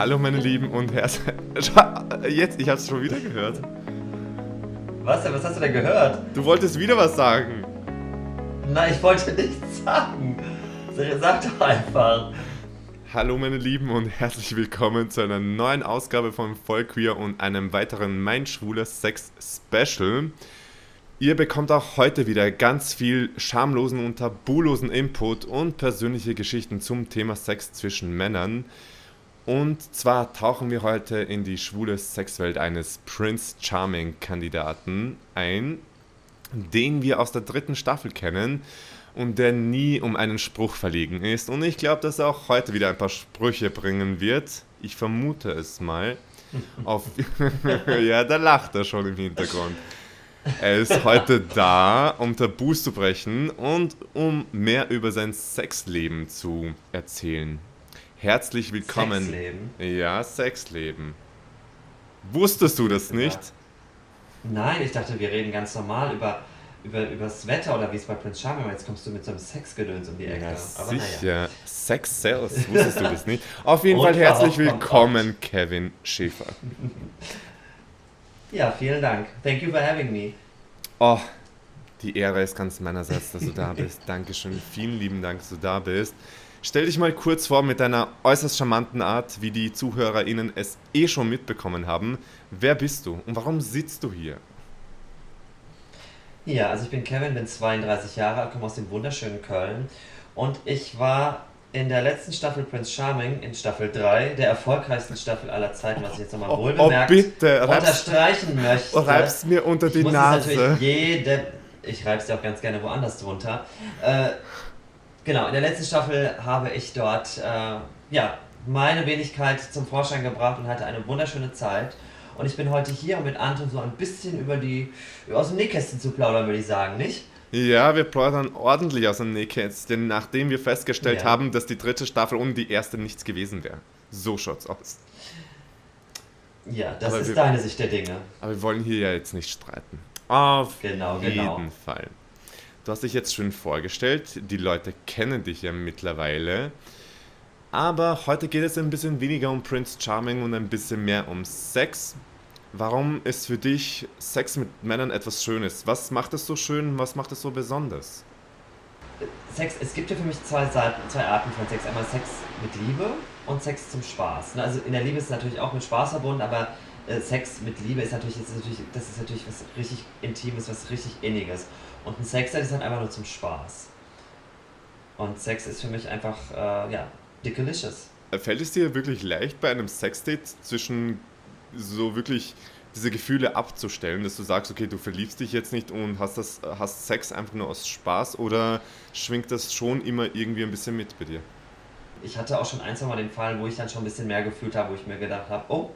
Hallo meine Lieben und herzlich... Jetzt, ich hab's schon wieder gehört. Was denn? Was hast du denn gehört? Du wolltest wieder was sagen. Nein, ich wollte nichts sagen. Sag doch einfach. Hallo meine Lieben und herzlich willkommen zu einer neuen Ausgabe von Vollqueer und einem weiteren Mein Schwuler Sex Special. Ihr bekommt auch heute wieder ganz viel schamlosen und tabulosen Input und persönliche Geschichten zum Thema Sex zwischen Männern. Und zwar tauchen wir heute in die schwule Sexwelt eines Prince Charming Kandidaten ein, den wir aus der dritten Staffel kennen und der nie um einen Spruch verlegen ist. Und ich glaube, dass er auch heute wieder ein paar Sprüche bringen wird. Ich vermute es mal. Auf ja, da lacht er schon im Hintergrund. Er ist heute da, um Tabus zu brechen und um mehr über sein Sexleben zu erzählen. Herzlich willkommen. Sexleben? Ja, Sexleben. Wusstest du das nicht? Nein, ich dachte, wir reden ganz normal über, über, über das Wetter oder wie es bei Prince Charming war. Jetzt kommst du mit so einem Sexgedöns um die Ecke. Ja, Aber sicher. naja. Sex Sales, wusstest du das nicht? Auf jeden Und Fall herzlich willkommen, Kevin Schäfer. Ja, vielen Dank. Thank you for having me. Oh, die Ehre ist ganz meinerseits, dass du da bist. Dankeschön. Vielen lieben Dank, dass du da bist. Stell dich mal kurz vor mit deiner äußerst charmanten Art, wie die ZuhörerInnen es eh schon mitbekommen haben. Wer bist du und warum sitzt du hier? Ja, also ich bin Kevin, bin 32 Jahre alt, komme aus dem wunderschönen Köln und ich war in der letzten Staffel Prince Charming, in Staffel 3, der erfolgreichsten Staffel aller Zeiten, was ich jetzt nochmal Oh, wohlbemerkt oh, bitte, reib's- unterstreichen möchte. Reibst mir unter die ich muss Nase. natürlich jede, ich reib's dir auch ganz gerne woanders drunter. Äh, genau, in der letzten Staffel habe ich dort äh, ja, meine Wenigkeit zum Vorschein gebracht und hatte eine wunderschöne Zeit. Und ich bin heute hier, um mit Anton so ein bisschen über die, aus dem Nähkästchen zu plaudern, würde ich sagen, nicht? Ja, wir plaudern ordentlich aus dem Nähkästchen, nachdem wir festgestellt Ja. haben, dass die dritte Staffel ohne die erste nichts gewesen wäre. So schaut's aus. Ja, das Aber ist wir- deine Sicht der Dinge. Aber wir wollen hier ja jetzt nicht streiten. Auf Genau, jeden genau. Fall. Du hast dich jetzt schön vorgestellt. Die Leute kennen dich ja mittlerweile. Aber heute geht es ein bisschen weniger um Prince Charming und ein bisschen mehr um Sex. Warum ist für dich Sex mit Männern etwas Schönes? Was macht es so schön? Was macht es so besonders? Sex, es gibt ja für mich zwei Seiten, zwei Arten von Sex. Einmal Sex mit Liebe und Sex zum Spaß. Ne, Also in der Liebe ist es natürlich auch mit Spaß verbunden, aber äh, Sex mit Liebe ist natürlich, ist natürlich, das ist natürlich was richtig Intimes, was richtig Inniges. Und ein Sex ist halt einfach nur zum Spaß. Und Sex ist für mich einfach, äh, ja, delicious. Fällt es dir wirklich leicht bei einem Sexdate zwischen so wirklich diese Gefühle abzustellen, dass du sagst, okay, du verliebst dich jetzt nicht und hast das hast Sex einfach nur aus Spaß oder schwingt das schon immer irgendwie ein bisschen mit bei dir? Ich hatte auch schon ein, zwei Mal den Fall, wo ich dann schon ein bisschen mehr gefühlt habe, wo ich mir gedacht habe, oh,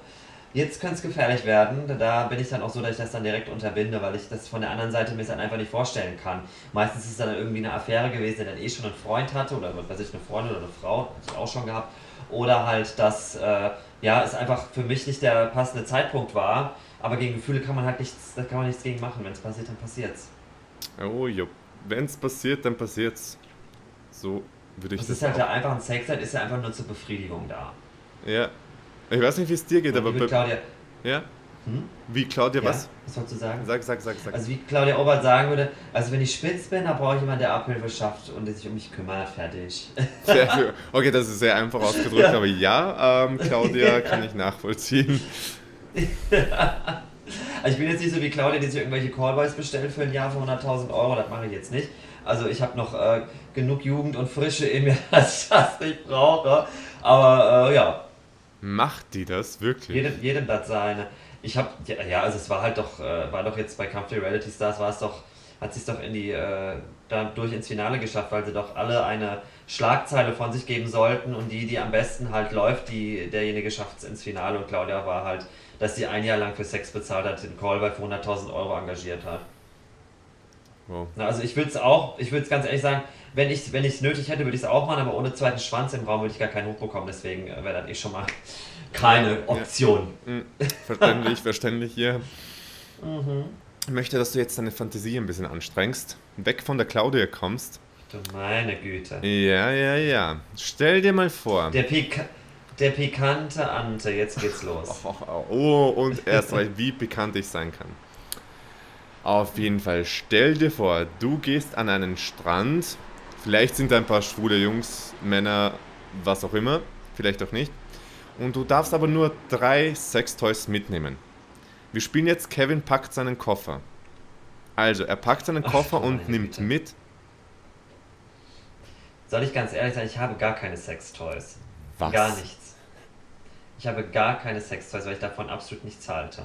jetzt könnte es gefährlich werden. Da bin ich dann auch so, dass ich das dann direkt unterbinde, weil ich das von der anderen Seite mir dann einfach nicht vorstellen kann. Meistens ist es dann irgendwie eine Affäre gewesen, der dann eh schon einen Freund hatte oder was weiß ich, eine Freundin oder eine Frau, hatte ich auch schon gehabt. Oder halt, dass äh, ja, es einfach für mich nicht der passende Zeitpunkt war. Aber gegen Gefühle kann man halt nichts, da kann man nichts gegen machen. Wenn es passiert, dann passiert's. Oh jo, wenn es passiert, dann passiert's. So würde ich Es das ist halt ja einfach ein Sex, ist ja einfach nur zur Befriedigung da. Ja. Ich weiß nicht, wie es dir geht, aber Liebe Claudia, ja? hm? Wie Claudia Ja, was? was wolltest du sagen? Sag, sag, sag, sag. Also wie Claudia Obert sagen würde, also wenn ich spitz bin, dann brauche ich jemanden, der Abhilfe schafft und der sich um mich kümmert, fertig. Okay, das ist sehr einfach ausgedrückt, Ja. aber ja, ähm, Claudia kann ich nachvollziehen. Also ich bin jetzt nicht so wie Claudia, die sich irgendwelche Callboys bestellt für ein Jahr für 100.000 Euro, das mache ich jetzt nicht. Also ich habe noch äh, genug Jugend und Frische in mir, dass ich das nicht brauche. Aber äh, ja, Macht die das wirklich? jedem, jedem das seine. Ich habe, ja, ja, also es war halt doch, äh, war doch jetzt bei Kampf der Reality Stars, war es doch, hat sich doch in die, äh, da durch ins Finale geschafft, weil sie doch alle eine Schlagzeile von sich geben sollten und die, die am besten halt läuft, die, derjenige schafft es ins Finale und Claudia war halt, dass sie ein Jahr lang für Sex bezahlt hat, den Callboy für 100.000 Euro engagiert hat. Wow. Na, also ich würde es auch, ich würde es ganz ehrlich sagen, wenn ich es nötig hätte, würde ich es auch machen, aber ohne zweiten Schwanz im Raum würde ich gar keinen hochbekommen, deswegen äh, wäre das eh schon mal keine Option. Hm, Verständlich, verständlich hier. Mhm. Ich möchte, dass du jetzt deine Fantasie ein bisschen anstrengst, weg von der Claudia kommst. Du meine Güte. Ja, ja, ja. Stell dir mal vor. Der, Pika Der pikante Ante, jetzt geht's los. Oh, oh, oh und erst recht, wie pikant ich sein kann. Auf jeden Fall, stell dir vor, du gehst an einen Strand, vielleicht sind da ein paar schwule Jungs, Männer, was auch immer, vielleicht auch nicht, und du darfst aber nur drei Sextoys mitnehmen. Wir spielen jetzt, Kevin packt seinen Koffer. Also, er packt seinen Koffer Ach, und nimmt Bitte. mit. Soll ich ganz ehrlich sein, ich habe gar keine Sextoys. Was? Gar nichts. Ich habe gar keine Sextoys, weil ich davon absolut nichts halte.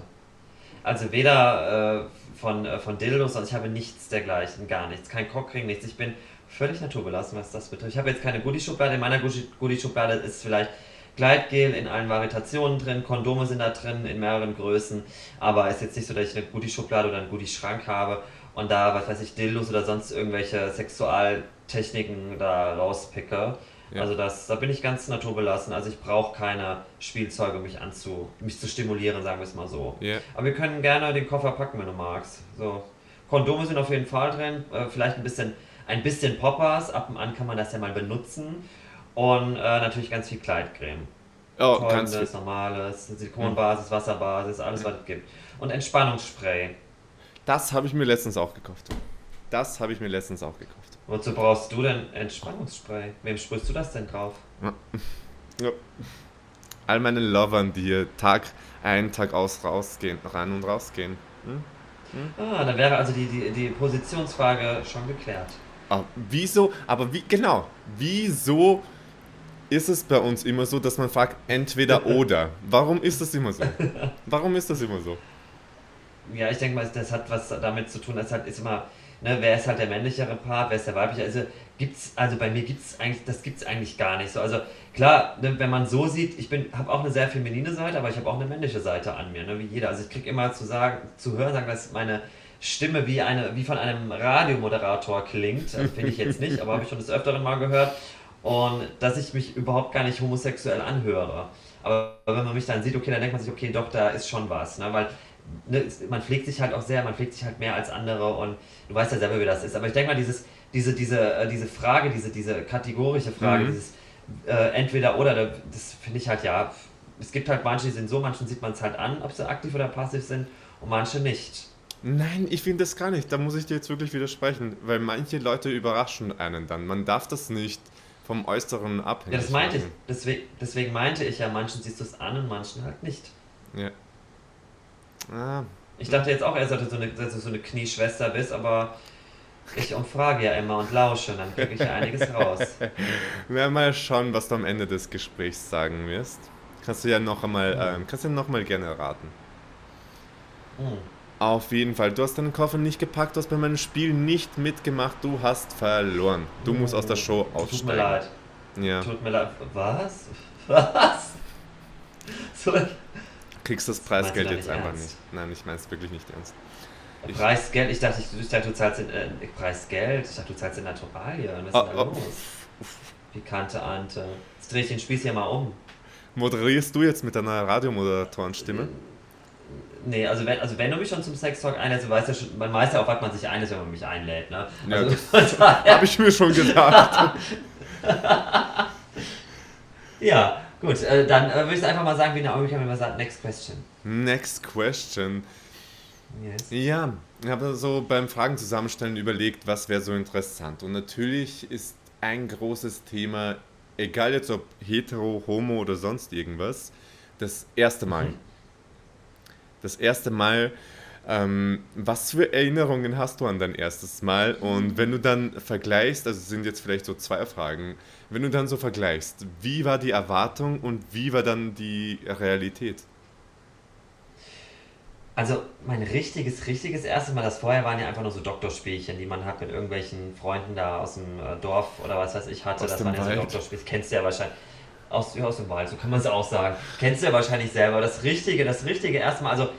Also weder äh, von, äh, von Dildos, also ich habe nichts dergleichen, gar nichts. Kein Cockring, nichts. Ich bin völlig naturbelassen, was das betrifft. Ich habe jetzt keine Goodie-Schublade. In meiner Goodie-Schublade ist vielleicht Gleitgel in allen Variationen drin, Kondome sind da drin in mehreren Größen, aber es ist jetzt nicht so, dass ich eine Goodie-Schublade oder einen Goodie-Schrank habe und da, was weiß ich, Dildos oder sonst irgendwelche Sexualtechniken da rauspicke. Ja. Also das, da bin ich ganz naturbelassen. Also ich brauche keine Spielzeuge, mich anzu, mich zu stimulieren, sagen wir es mal so. Yeah. Aber wir können gerne den Koffer packen, wenn du magst. So. Kondome sind auf jeden Fall drin. Äh, vielleicht ein bisschen, ein bisschen Poppers. Ab und an kann man das ja mal benutzen. Und äh, natürlich ganz viel Kleidcreme. Oh, Folgendes, ganz viel. normales, Silikonbasis, Wasserbasis, alles was es gibt. Und Entspannungsspray. Das habe ich mir letztens auch gekauft. Das habe ich mir letztens auch gekauft. Wozu brauchst du denn Entspannungsspray? Wem sprühst du das denn drauf? Ja. ja. All meine Lovern, die hier Tag ein, Tag aus rausgehen, rein und rausgehen. Hm? Hm? Ah, dann wäre also die, die, die Positionsfrage schon geklärt. Ah, wieso? Aber wie, genau, wieso ist es bei uns immer so, dass man fragt, entweder oder? Warum ist das immer so? Warum ist das immer so? Ja, ich denke mal, das hat was damit zu tun, das hat, ist immer ne, wer ist halt der männlichere Part, wer ist der weibliche, also gibt's, also bei mir gibt es eigentlich, das gibt es eigentlich gar nicht so. Also klar, ne, wenn man so sieht, ich bin, habe auch eine sehr feminine Seite, aber ich habe auch eine männliche Seite an mir, ne, wie jeder. Also ich kriege immer zu sagen, zu hören, sagen, dass meine Stimme wie eine, wie von einem Radiomoderator klingt, finde ich jetzt nicht, aber habe ich schon des Öfteren mal gehört. Und dass ich mich überhaupt gar nicht homosexuell anhöre. Aber wenn man mich dann sieht, okay, dann denkt man sich, okay, doch, da ist schon was. Ne? Weil ne, man pflegt sich halt auch sehr, man pflegt sich halt mehr als andere und du weißt ja selber, wie das ist. Aber ich denke mal, dieses, diese, diese, äh, diese Frage, diese, diese kategorische Frage, mhm. dieses äh, entweder oder, das finde ich halt ja, es gibt halt manche, die sind so, manchen sieht man es halt an, ob sie aktiv oder passiv sind und manche nicht. Nein, ich finde das gar nicht. Da muss ich dir jetzt wirklich widersprechen, weil manche Leute überraschen einen dann. Man darf das nicht vom Äußeren abhängig Ja, das meinte machen. ich. Deswegen, deswegen meinte ich ja, manchen siehst du es an und manchen halt nicht. Ja. Ah. Ich dachte jetzt auch erst, dass du so eine, dass du so eine Knieschwester bist, aber ich umfrage ja immer und lausche und dann kriege ich ja einiges raus. Wir mal schauen, was du am Ende des Gesprächs sagen wirst. Kannst du ja noch einmal, mhm. ähm, kannst du noch mal gerne raten. Mhm. Auf jeden Fall. Du hast deinen Koffer nicht gepackt, du hast bei meinem Spiel nicht mitgemacht, du hast verloren. Du musst aus der mhm. Show aussteigen. Tut mir leid. Ja. Tut mir leid. Was? Was? So, kriegst das Preisgeld jetzt einfach ernst? nicht. Nein, ich meine es wirklich nicht ernst. Ich Preisgeld? Ich dachte, ich, ich dachte, du zahlst in, äh, Preisgeld. Ich dachte, du zahlst in Naturalien. Was ist oh, da oh. los? Pikante Ante. Jetzt drehe ich den Spieß hier mal um. Moderierst du jetzt mit deiner Radiomoderatorenstimme? Nee, also wenn, also wenn du mich schon zum Sextalk einlädst, du weißt ja schon, man weiß ja auch, was man sich einlädt, wenn man mich einlädt, ne? Also ja, habe ich mir schon gedacht. ja, Gut, äh, dann äh, würde ich einfach mal sagen, wie Naomi Campbell immer sagt, next question. Next question. Yes. Ja, ich habe so beim Fragen zusammenstellen überlegt, was wäre so interessant. Und natürlich ist ein großes Thema, egal jetzt ob hetero, homo oder sonst irgendwas, das erste Mal. Mhm. Das erste Mal ähm, was für Erinnerungen hast du an dein erstes Mal? Und wenn du dann vergleichst, also sind jetzt vielleicht so zwei Fragen, wenn du dann so vergleichst, wie war die Erwartung und wie war dann die Realität? Also mein richtiges, richtiges erstes Mal, das vorher waren ja einfach nur so Doktorspielchen, die man hat mit irgendwelchen Freunden da aus dem äh, Dorf oder was weiß ich hatte. Aus das waren ja so Doktorspielchen, kennst du ja wahrscheinlich. Aus, ja, aus dem Wald, so kann man es auch sagen. Kennst du ja wahrscheinlich selber. Das richtige, das richtige erste Mal, also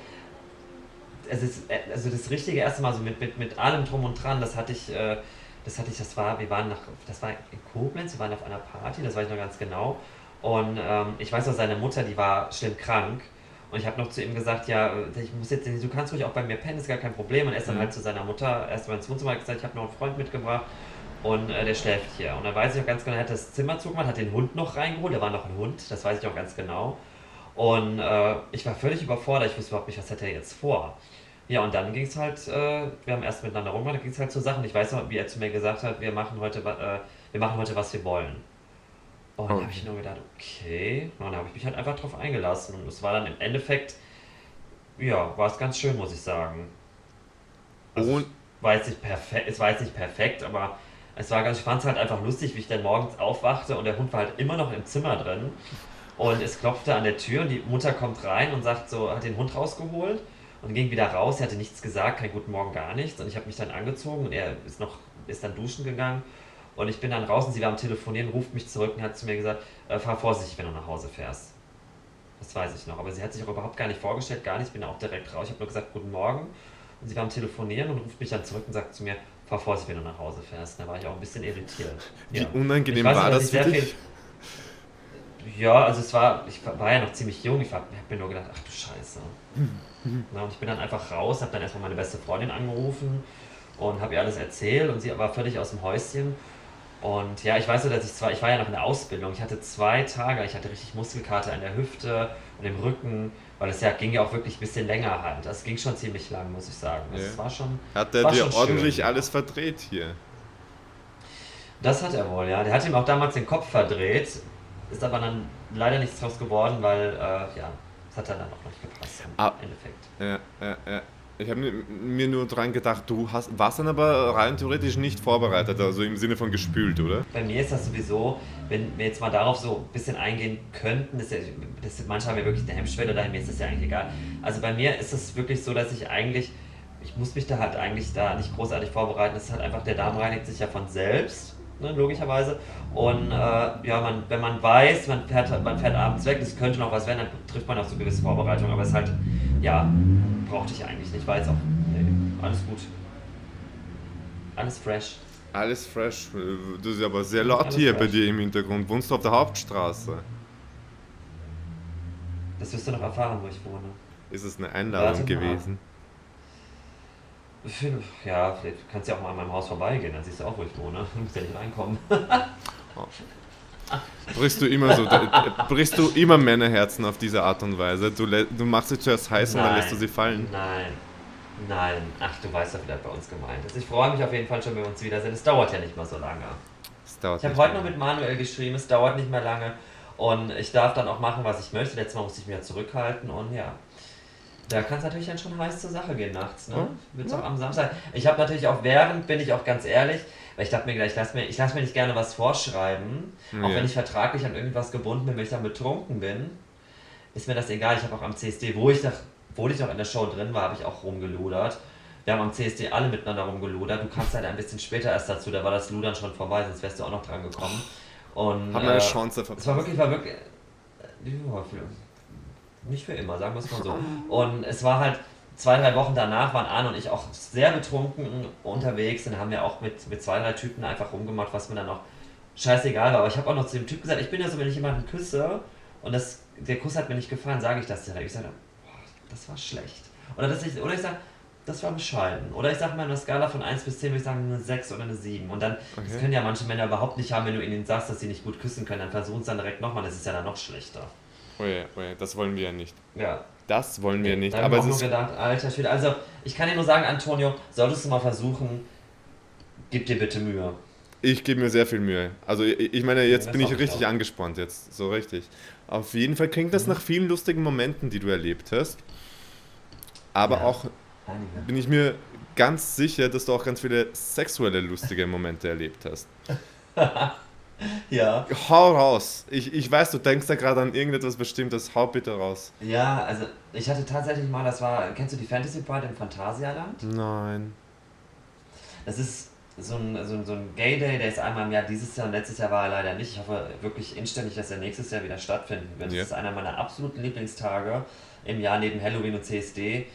es ist, äh, also das richtige erste Mal so mit, mit, mit allem drum und dran, das hatte ich, äh, das hatte ich, das war, wir waren nach, das war in Koblenz, wir waren auf einer Party, das weiß ich noch ganz genau. Und ähm, ich weiß noch, seine Mutter, die war schlimm krank. Und ich habe noch zu ihm gesagt, ja, ich muss jetzt, du kannst ruhig auch bei mir pennen, ist gar kein Problem. Und er ist dann mhm. halt zu seiner Mutter erst mal ins Wohnzimmer gesagt, ich habe noch einen Freund mitgebracht. Und äh, der schläft hier. Und dann weiß ich auch ganz genau, er hat das Zimmer zugemacht, hat den Hund noch reingeholt. Da war noch ein Hund, das weiß ich auch ganz genau. Und äh, ich war völlig überfordert. Ich wusste überhaupt nicht, was hat er jetzt vor. Ja, und dann ging es halt, äh, wir haben erst miteinander rumgemacht, dann ging es halt zur Sache. Und ich weiß noch, wie er zu mir gesagt hat, wir machen heute, äh, wir machen heute, was wir wollen. Und dann habe ich nur gedacht, okay. Und dann habe ich mich halt einfach drauf eingelassen. Und es war dann im Endeffekt, ja, war es ganz schön, muss ich sagen. Also, und war jetzt nicht perfekt, es war jetzt nicht perfekt, aber es war ganz, ich fand es halt einfach lustig, wie ich dann morgens aufwachte und der Hund war halt immer noch im Zimmer drin. Und es klopfte an der Tür und die Mutter kommt rein und sagt so, hat den Hund rausgeholt und ging wieder raus. Er hatte nichts gesagt, kein Guten Morgen, gar nichts. Und ich habe mich dann angezogen und er ist noch, ist dann duschen gegangen. Und ich bin dann raus und sie war am Telefonieren, ruft mich zurück und hat zu mir gesagt, äh, fahr vorsichtig, wenn du nach Hause fährst. Das weiß ich noch. Aber sie hat sich auch überhaupt gar nicht vorgestellt, gar nicht. Ich bin auch direkt raus. Ich habe nur gesagt, guten Morgen. Und sie war am Telefonieren und ruft mich dann zurück und sagt zu mir, vorsichtig, wenn du nach Hause fährst. Da war ich auch ein bisschen irritiert. Wie ja. unangenehm weiß, war das für dich? ja, also es war, ich war ja noch ziemlich jung. Ich habe mir nur gedacht, ach du Scheiße. Na, und ich bin dann einfach raus, habe dann erstmal meine beste Freundin angerufen und habe ihr alles erzählt und sie war völlig aus dem Häuschen. Und ja, ich weiß nur, dass ich zwar, ich war ja noch in der Ausbildung, ich hatte zwei Tage, ich hatte richtig Muskelkater in der Hüfte und im Rücken, weil es ja ging ja auch wirklich ein bisschen länger halt. Das ging schon ziemlich lang, muss ich sagen. Also ja. war schon. Hat der dir ordentlich schön, alles verdreht hier? Das hat er wohl, ja. Der hat ihm auch damals den Kopf verdreht, ist aber dann leider nichts draus geworden, weil, äh, ja, das hat er dann auch nicht gepasst im ah, Endeffekt. Ja, ja, ja. Ich habe mir nur dran gedacht, du hast, warst dann aber rein theoretisch nicht vorbereitet, also im Sinne von gespült, oder? Bei mir ist das sowieso, wenn wir jetzt mal darauf so ein bisschen eingehen könnten, das, ja, das manchmal haben wir wirklich eine Hemmschwelle, daher mir ist das ja eigentlich egal. Also bei mir ist es wirklich so, dass ich eigentlich, ich muss mich da halt eigentlich da nicht großartig vorbereiten, es ist halt einfach, der Darm reinigt sich ja von selbst. Ne, logischerweise. Und äh, ja, man, wenn man weiß, man fährt, man fährt abends weg, das könnte noch was werden, dann trifft man auch so gewisse Vorbereitungen. Aber es ist halt, ja, brauchte ich eigentlich nicht, war jetzt auch, nee, alles gut. Alles fresh. Alles fresh. Das ist aber sehr laut alles hier fresh. bei dir im Hintergrund. Wohnst du auf der Hauptstraße? Das wirst du noch erfahren, wo ich wohne. Ist es eine Einladung gewesen? Ja, vielleicht kannst du ja auch mal an meinem Haus vorbeigehen, dann siehst du auch, wo ich wohne. Du musst ja nicht reinkommen. brichst du immer so, brichst du immer Männerherzen auf diese Art und Weise. Du, du machst sie zuerst heiß nein, und dann lässt du sie fallen. Nein, nein. Ach, du weißt doch, wie das bei uns gemeint ist. Ich freue mich auf jeden Fall schon, wenn wir uns wiedersehen. Es dauert ja nicht mal so lange. ich habe heute noch mit Manuel geschrieben, es dauert nicht mehr lange. Und ich darf dann auch machen, was ich möchte. Letztes Mal musste ich mich ja zurückhalten und ja. Da kann es natürlich dann schon heiß zur Sache gehen nachts, ne? Wird's ja. auch am Samstag. Ich habe natürlich auch während, bin ich auch ganz ehrlich, weil ich dachte mir gleich, ich lasse mir, lass mir nicht gerne was vorschreiben, ja. auch wenn ich vertraglich an irgendwas gebunden bin, wenn ich dann betrunken bin, ist mir das egal. Ich habe auch am CSD, wo ich, noch, wo ich noch in der Show drin war, habe ich auch rumgeludert. Wir haben am CSD alle miteinander rumgeludert. Du kamst halt ein bisschen später erst dazu, da war das Ludern schon vorbei, sonst wärst du auch noch dran gekommen. Und, Hab meine äh, Chance verpasst. Es war wirklich, war wirklich. Ja, nicht für immer, sagen wir es mal so. Und es war halt, zwei, drei Wochen danach waren Arne und ich auch sehr betrunken unterwegs und haben wir auch mit, mit zwei, drei Typen einfach rumgemacht, was mir dann auch scheißegal war. Aber ich habe auch noch zu dem Typ gesagt, ich bin ja so, wenn ich jemanden küsse und das, der Kuss hat mir nicht gefallen, sage ich das direkt. Ich sage, das war schlecht. Oder, dass ich, oder ich sage, das war bescheiden. Oder ich sage mal, eine Skala von 1 bis 10 würde ich sagen eine 6 oder eine 7. Und dann, okay. das können ja manche Männer überhaupt nicht haben, wenn du ihnen sagst, dass sie nicht gut küssen können, dann versuchen es dann direkt nochmal, das ist ja dann noch schlechter. Oh ja, oh das wollen wir ja nicht. Ja. Das wollen wir nicht. Dann aber es ist gedacht, alter Schwede. Also, ich kann dir nur sagen, Antonio, solltest du mal versuchen, gib dir bitte Mühe. Ich gebe mir sehr viel Mühe. Also ich meine, jetzt ja, bin ich richtig auch. angespannt, jetzt so richtig. Auf jeden Fall klingt das mhm. nach vielen lustigen Momenten, die du erlebt hast. Aber ja, auch einige. bin ich mir ganz sicher, dass du auch ganz viele sexuelle lustige Momente erlebt hast. Ja. Hau raus. Ich, ich weiß, du denkst da gerade an irgendetwas Bestimmtes. Hau bitte raus. Ja, also ich hatte tatsächlich mal, das war, kennst du die Fantasy Pride im Phantasialand? Nein. Das ist so ein, so, ein, so ein Gay Day, der ist einmal im Jahr, dieses Jahr und letztes Jahr war er leider nicht. Ich hoffe wirklich inständig, dass er nächstes Jahr wieder stattfinden wird. Yeah. Das ist einer meiner absoluten Lieblingstage im Jahr neben Halloween und CSD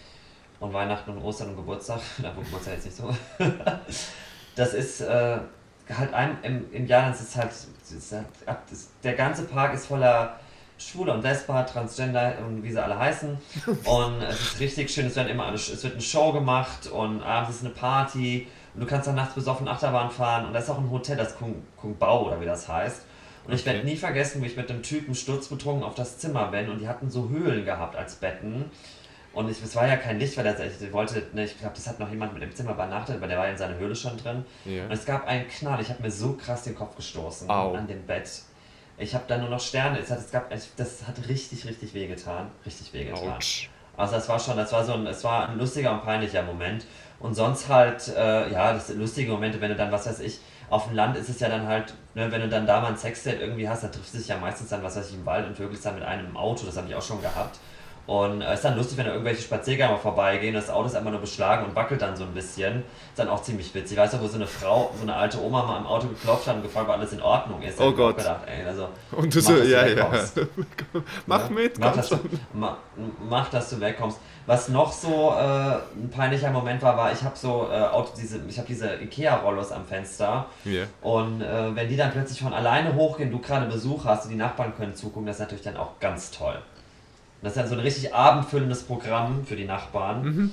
und Weihnachten und Ostern und Geburtstag. Na, Geburtstag jetzt nicht so. das ist äh, halt ein, im, im Jahr, das ist halt, das ist halt das, der ganze Park ist voller Schwule und Lesba, Transgender und wie sie alle heißen. Und es ist richtig schön, es, werden immer eine, es wird eine Show gemacht und abends ist eine Party und du kannst dann nachts besoffen Achterbahn fahren und da ist auch ein Hotel, das Kung, Kung Bao oder wie das heißt. Und ich werde nie vergessen, wie ich mit dem Typen sturzbetrunken auf das Zimmer bin und die hatten so Höhlen gehabt als Betten. Und ich, es war ja kein Licht, weil das, ich wollte, ne, ich glaube, das hat noch jemand mit dem Zimmer übernachtet, weil der war in seiner Höhle schon drin. Ja. Und es gab einen Knall, ich habe mir so krass den Kopf gestoßen Au. an dem Bett. Ich habe da nur noch Sterne, es hat, es gab, das hat richtig, richtig wehgetan. Richtig wehgetan. Also das war schon, das war so ein, es war ein lustiger und peinlicher Moment. Und sonst halt, äh, ja, das sind lustige Momente, wenn du dann, was weiß ich, auf dem Land ist es ja dann halt, ne, wenn du dann da mal ein Sexdate irgendwie hast, dann triffst du dich ja meistens dann, was weiß ich, im Wald und vögelst dann mit einem Auto, das habe ich auch schon gehabt. Und es ist dann lustig, wenn da irgendwelche Spaziergänger vorbeigehen, das Auto ist einfach nur beschlagen und wackelt dann so ein bisschen. Ist dann auch ziemlich witzig. Weißt du, wo so eine Frau, so eine alte Oma mal im Auto geklopft hat und gefragt, ob alles in Ordnung ist. Oh ich auch Gott. Gedacht, ey, also, Und du mach, so, dass du ja, ja. wegkommst. Mach mit, mach, dass du, ma, mach, dass du wegkommst. Was noch so äh, ein peinlicher Moment war, war, ich habe so äh, Auto, diese, ich habe diese Ikea-Rollos am Fenster Ja. und äh, wenn die dann plötzlich von alleine hochgehen, du gerade Besuch hast und die Nachbarn können zugucken, das ist natürlich dann auch ganz toll. Das ist dann so ein richtig abendfüllendes Programm für die Nachbarn. Mhm.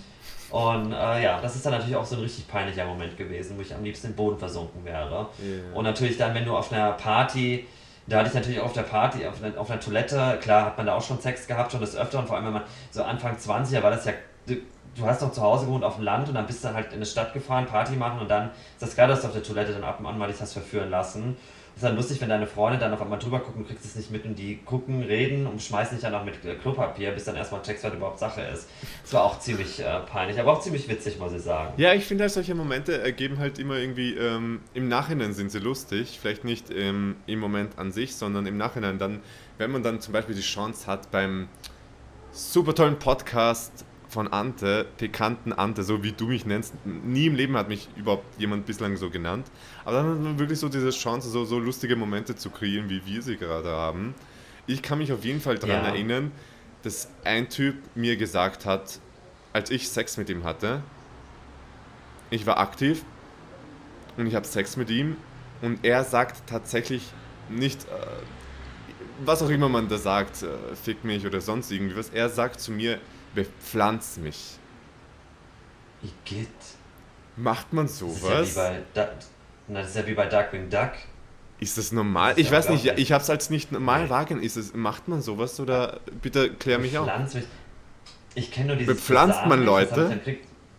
Und äh, ja, das ist dann natürlich auch so ein richtig peinlicher Moment gewesen, wo ich am liebsten im Boden versunken wäre. Ja. Und natürlich dann, wenn du auf einer Party, da hatte ich natürlich auf der Party, auf einer, auf einer Toilette, klar hat man da auch schon Sex gehabt, schon des Öfteren, vor allem wenn man so Anfang 20 war das ja, du, hast noch zu Hause gewohnt auf dem Land und dann bist du halt in eine Stadt gefahren, Party machen und dann ist das geil, dass du auf der Toilette dann ab und an mal dich hast verführen lassen. Ist dann lustig, wenn deine Freunde dann auf einmal drüber gucken, du kriegst es nicht mit und die gucken, reden und schmeißen dich dann auch mit Klopapier, bis dann erstmal checkst, was überhaupt Sache ist. Das war auch ziemlich äh, peinlich, aber auch ziemlich witzig, muss ich sagen. Ja, ich finde halt solche Momente ergeben halt immer irgendwie, ähm, im Nachhinein sind sie lustig, vielleicht nicht ähm, im Moment an sich, sondern im Nachhinein dann, wenn man dann zum Beispiel die Chance hat beim super tollen Podcast von Ante, pikanten Ante, so wie du mich nennst, nie im Leben hat mich überhaupt jemand bislang so genannt, aber dann hat man wirklich so diese Chance, so, so lustige Momente zu kreieren, wie wir sie gerade haben. Ich kann mich auf jeden Fall daran Ja. erinnern, dass ein Typ mir gesagt hat, als ich Sex mit ihm hatte, ich war aktiv und ich habe Sex mit ihm und er sagt tatsächlich nicht, äh, was auch immer man da sagt, äh, fick mich oder sonst irgendwie was, er sagt zu mir, bepflanz mich. Igitt. Macht man Das ist ja sowas? da, na, das ist ja wie bei Darkwing Duck. Ist das normal? Ich weiß nicht, ich habe es als nicht normal wahrgenommen. Ist es, macht man sowas oder bitte klär mich auf. Bepflanzt mich. Ich kenne nur dieses Bepflanzt man Leute?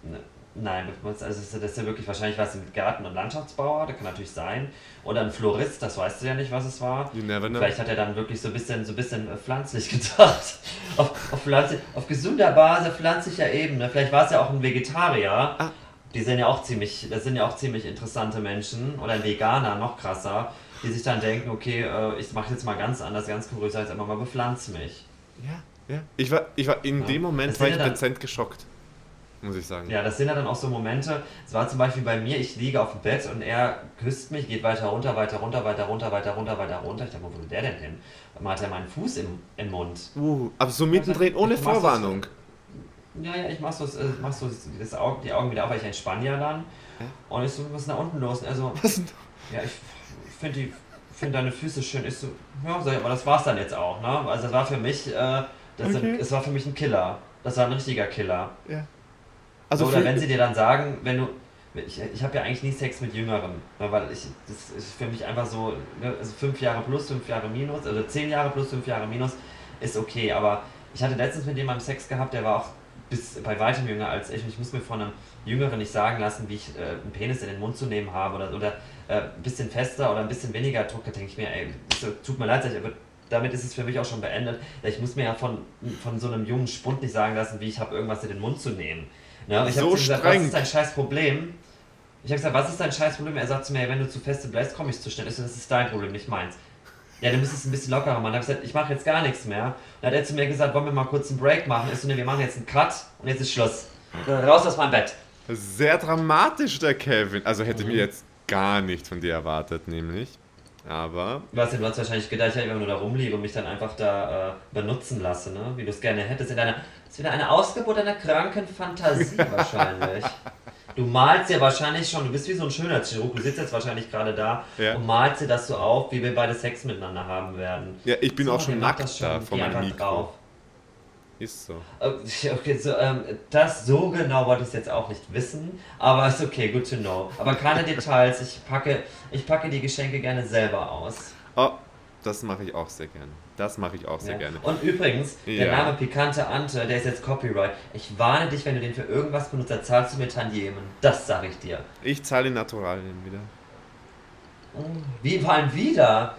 Ne, Nein, bepflanzt- also das ist, ja wirklich wahrscheinlich was mit Garten- und Landschaftsbauer, das kann natürlich sein. Oder ein Florist, das weißt du ja nicht, was es war. You never know. Vielleicht hat er dann wirklich so ein bisschen, so ein bisschen äh, pflanzlich gedacht. auf, auf, pflanzlich, auf gesunder Basis, pflanzlicher Ebene. Vielleicht war es ja auch ein Vegetarier. Ah. Die sind ja auch ziemlich, das sind ja auch ziemlich interessante Menschen. Oder ein Veganer, noch krasser. Die sich dann denken, okay, äh, ich mache jetzt mal ganz anders, ganz sag jetzt einfach mal, bepflanz mich. Ja, ja. Ich war, ich war in Ja. dem Moment war ich dezent geschockt, muss ich sagen. Ja, das sind ja dann auch so Momente. Es war zum Beispiel bei mir, ich liege auf dem Bett und er küsst mich, geht weiter runter, weiter runter, weiter runter, weiter runter, weiter runter. Ich dachte, wo will der denn hin? Dann hat er meinen Fuß im, im Mund. Uh, aber so mittendrin, ohne mach's das- Vorwarnung. Ja, ja, ich mach so, äh, mach so das Auge, die Augen wieder auf, weil ich ein Spanier dann. Ja. Und ich so, was ist denn da unten los? Und er so, Was denn? ja, ich finde die, find deine Füße schön. Ich so, ja, sag ich, aber das war's dann jetzt auch, ne? Also das war für mich, äh, das, Okay. sind, das war für mich ein Killer. Das war ein richtiger Killer. Ja. Also Oder wenn sie dir dann sagen, wenn du. Ich, ich habe ja eigentlich nie Sex mit Jüngeren, ne, weil ich, das ist für mich einfach so, ne, also fünf Jahre plus, fünf Jahre minus, also zehn Jahre plus, fünf Jahre minus, ist okay. Aber ich hatte letztens mit jemandem Sex gehabt, der war auch bis bei weitem jünger als ich. Und ich muss mir von einem Jüngeren nicht sagen lassen, wie ich äh, einen Penis in den Mund zu nehmen habe oder, oder äh, ein bisschen fester oder ein bisschen weniger Druck. Da denke ich mir, ey, tut mir leid, aber damit ist es für mich auch schon beendet. Ich muss mir ja von, von so einem jungen Spund nicht sagen lassen, wie ich habe irgendwas in den Mund zu nehmen. Und ich So habe gesagt, streng. was ist dein scheiß Problem? Ich habe gesagt, was ist dein scheiß Problem? Er sagt zu mir, wenn du zu feste bleibst, komme ich zu schnell. Ich so, das ist dein Problem, nicht meins. Ja, du müsstest ein bisschen lockerer machen. Dann habe ich gesagt, ich mache jetzt gar nichts mehr. Dann hat er zu mir gesagt, wollen wir mal kurz einen Break machen? Ich so, ne, wir machen jetzt einen Cut und jetzt ist Schluss. Raus aus meinem Bett. sehr dramatisch, der Kevin. Also hätte ich Mhm. mir jetzt gar nicht von dir erwartet, nämlich. Aber Was du hast wahrscheinlich gedacht, ich hätte nur da rumliege und mich dann einfach da äh, benutzen lasse, ne? Wie du es gerne hättest. In deiner, das ist wieder eine Ausgeburt deiner kranken Fantasie wahrscheinlich. Du malst ja wahrscheinlich schon, du bist wie so ein Schönheitschirurg, du sitzt jetzt wahrscheinlich gerade da Ja. und malst dir das so auf, wie wir beide Sex miteinander haben werden. Ja, ich bin So, auch schon nackt schon, da vor meinem einfach Mikro. drauf. Ist so. Okay, so, ähm, das so genau wollte ich es jetzt auch nicht wissen, aber ist okay, good to know. Aber keine Details, ich packe, ich packe die Geschenke gerne selber aus. Oh, das mache ich auch sehr gerne. Das mache ich auch sehr Ja. gerne. Und übrigens, der Ja. Name Pikante Ante, der ist jetzt Copyright. Ich warne dich, wenn du den für irgendwas benutzt, dann zahlst du mir Tantiemen. Das sag ich dir. Ich zahle in Naturalien wieder. Wie fallen wieder?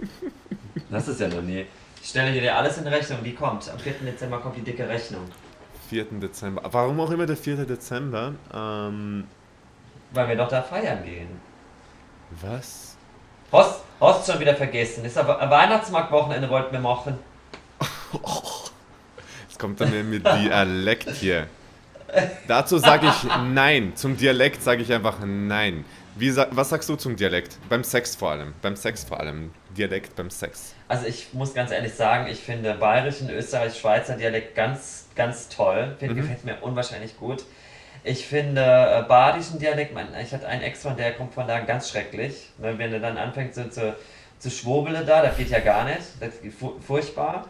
Das ist ja noch nie. Ich stelle dir alles in Rechnung, die kommt. Am 4. Dezember kommt die dicke Rechnung. 4. Dezember. Warum auch immer der 4. Dezember? Ähm, Weil wir doch da feiern gehen. was? Horst, Horst schon wieder vergessen. Ist aber ein Weihnachtsmarktwochenende wollten wir machen. Jetzt kommt dann mit Dialekt hier. Dazu sage ich nein. Zum Dialekt sage ich einfach nein. Wie, was sagst du zum Dialekt? Beim Sex vor allem. Beim Sex vor allem. Dialekt beim Sex. Also ich muss ganz ehrlich sagen, ich finde bayerischen, Österreich, Schweizer Dialekt ganz, ganz toll. Find, Mhm. Gefällt mir unwahrscheinlich gut. Ich finde äh, badischen Dialekt, mein, ich hatte einen Ex-Freund, der kommt von da ganz schrecklich. Ne, Wenn er dann anfängt zu, zu, zu schwurbeln da, das geht ja gar nicht. Das geht fu furchtbar.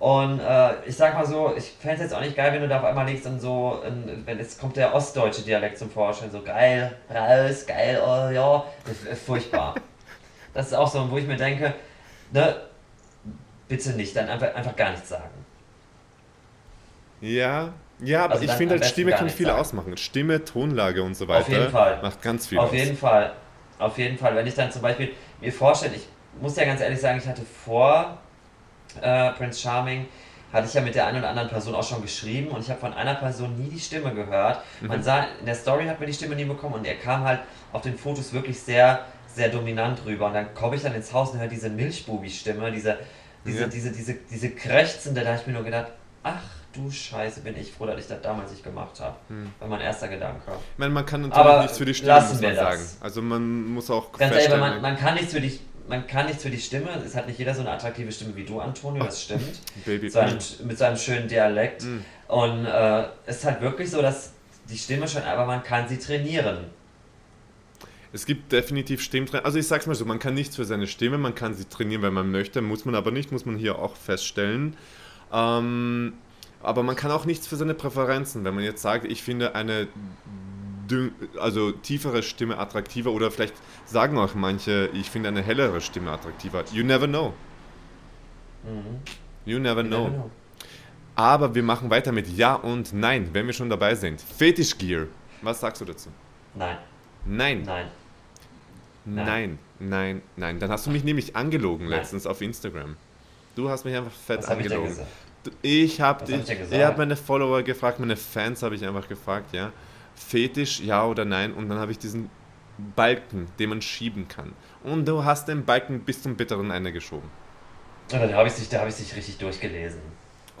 Und äh, ich sag mal so, ich fände es jetzt auch nicht geil, wenn du da auf einmal liegst und so, in, wenn jetzt kommt der ostdeutsche Dialekt zum Vorschein, so geil, raus, geil, oh ja, das ist furchtbar. Das ist auch so, wo ich mir denke, ne, bitte nicht, dann einfach, einfach gar nichts sagen. Ja, ja, aber Also ich finde halt Stimme kann viel sagen. ausmachen. Stimme, Tonlage und so weiter. Auf jeden Fall. Macht ganz viel Auf aus. jeden Fall. Auf jeden Fall. Wenn ich dann zum Beispiel mir vorstelle, ich muss ja ganz ehrlich sagen, ich hatte vor äh, Prince Charming, hatte ich ja mit der einen oder anderen Person auch schon geschrieben und ich habe von einer Person nie die Stimme gehört. Mhm. Man sah, in der Story hat man die Stimme nie bekommen und er kam halt auf den Fotos wirklich sehr, sehr dominant rüber. Und dann komme ich dann ins Haus und höre diese Milchbubi-Stimme, diese, diese, Ja. diese, diese, diese krächzende, da habe ich mir nur gedacht, ach du Scheiße, bin ich froh, dass ich das damals nicht gemacht habe. Hm. War mein erster Gedanke. Ich meine, man kann natürlich Aber nichts für die Stimme, lassen muss man sagen. Also man muss auch Ganz ehrlich, man, man, kann nichts für die, man kann nichts für die Stimme. Es hat nicht jeder so eine attraktive Stimme wie du, Antonio, das stimmt. Baby. so einem, mit so einem schönen Dialekt. Mm. Und äh, es ist halt wirklich so, dass die Stimme schon, aber man kann sie trainieren. Es gibt definitiv Stimmtraining. Also ich sag's mal so, man kann nichts für seine Stimme, man kann sie trainieren, wenn man möchte, muss man aber nicht, muss man hier auch feststellen. Ähm, aber man kann auch nichts für seine Präferenzen. Wenn man jetzt sagt, ich finde eine also tiefere Stimme attraktiver oder vielleicht sagen auch manche, ich finde eine hellere Stimme attraktiver. You never know. Mhm. You never know. Genau. Aber wir machen weiter mit Ja und Nein, wenn wir schon dabei sind. Fetischgear. Was sagst du dazu? Nein, Nein. nein. Nein, nein, nein. Dann hast du mich nämlich angelogen Nein. letztens auf Instagram. Du hast mich einfach fett Was angelogen. Ich habe Was hab ich dich, ich habe meine Follower gefragt, meine Fans habe ich einfach gefragt, ja. Fetisch, ja oder nein? Und dann habe ich diesen Balken, den man schieben kann. Und du hast den Balken bis zum bitteren Ende geschoben. Oder da habe ich sich, da habe ich sich richtig durchgelesen.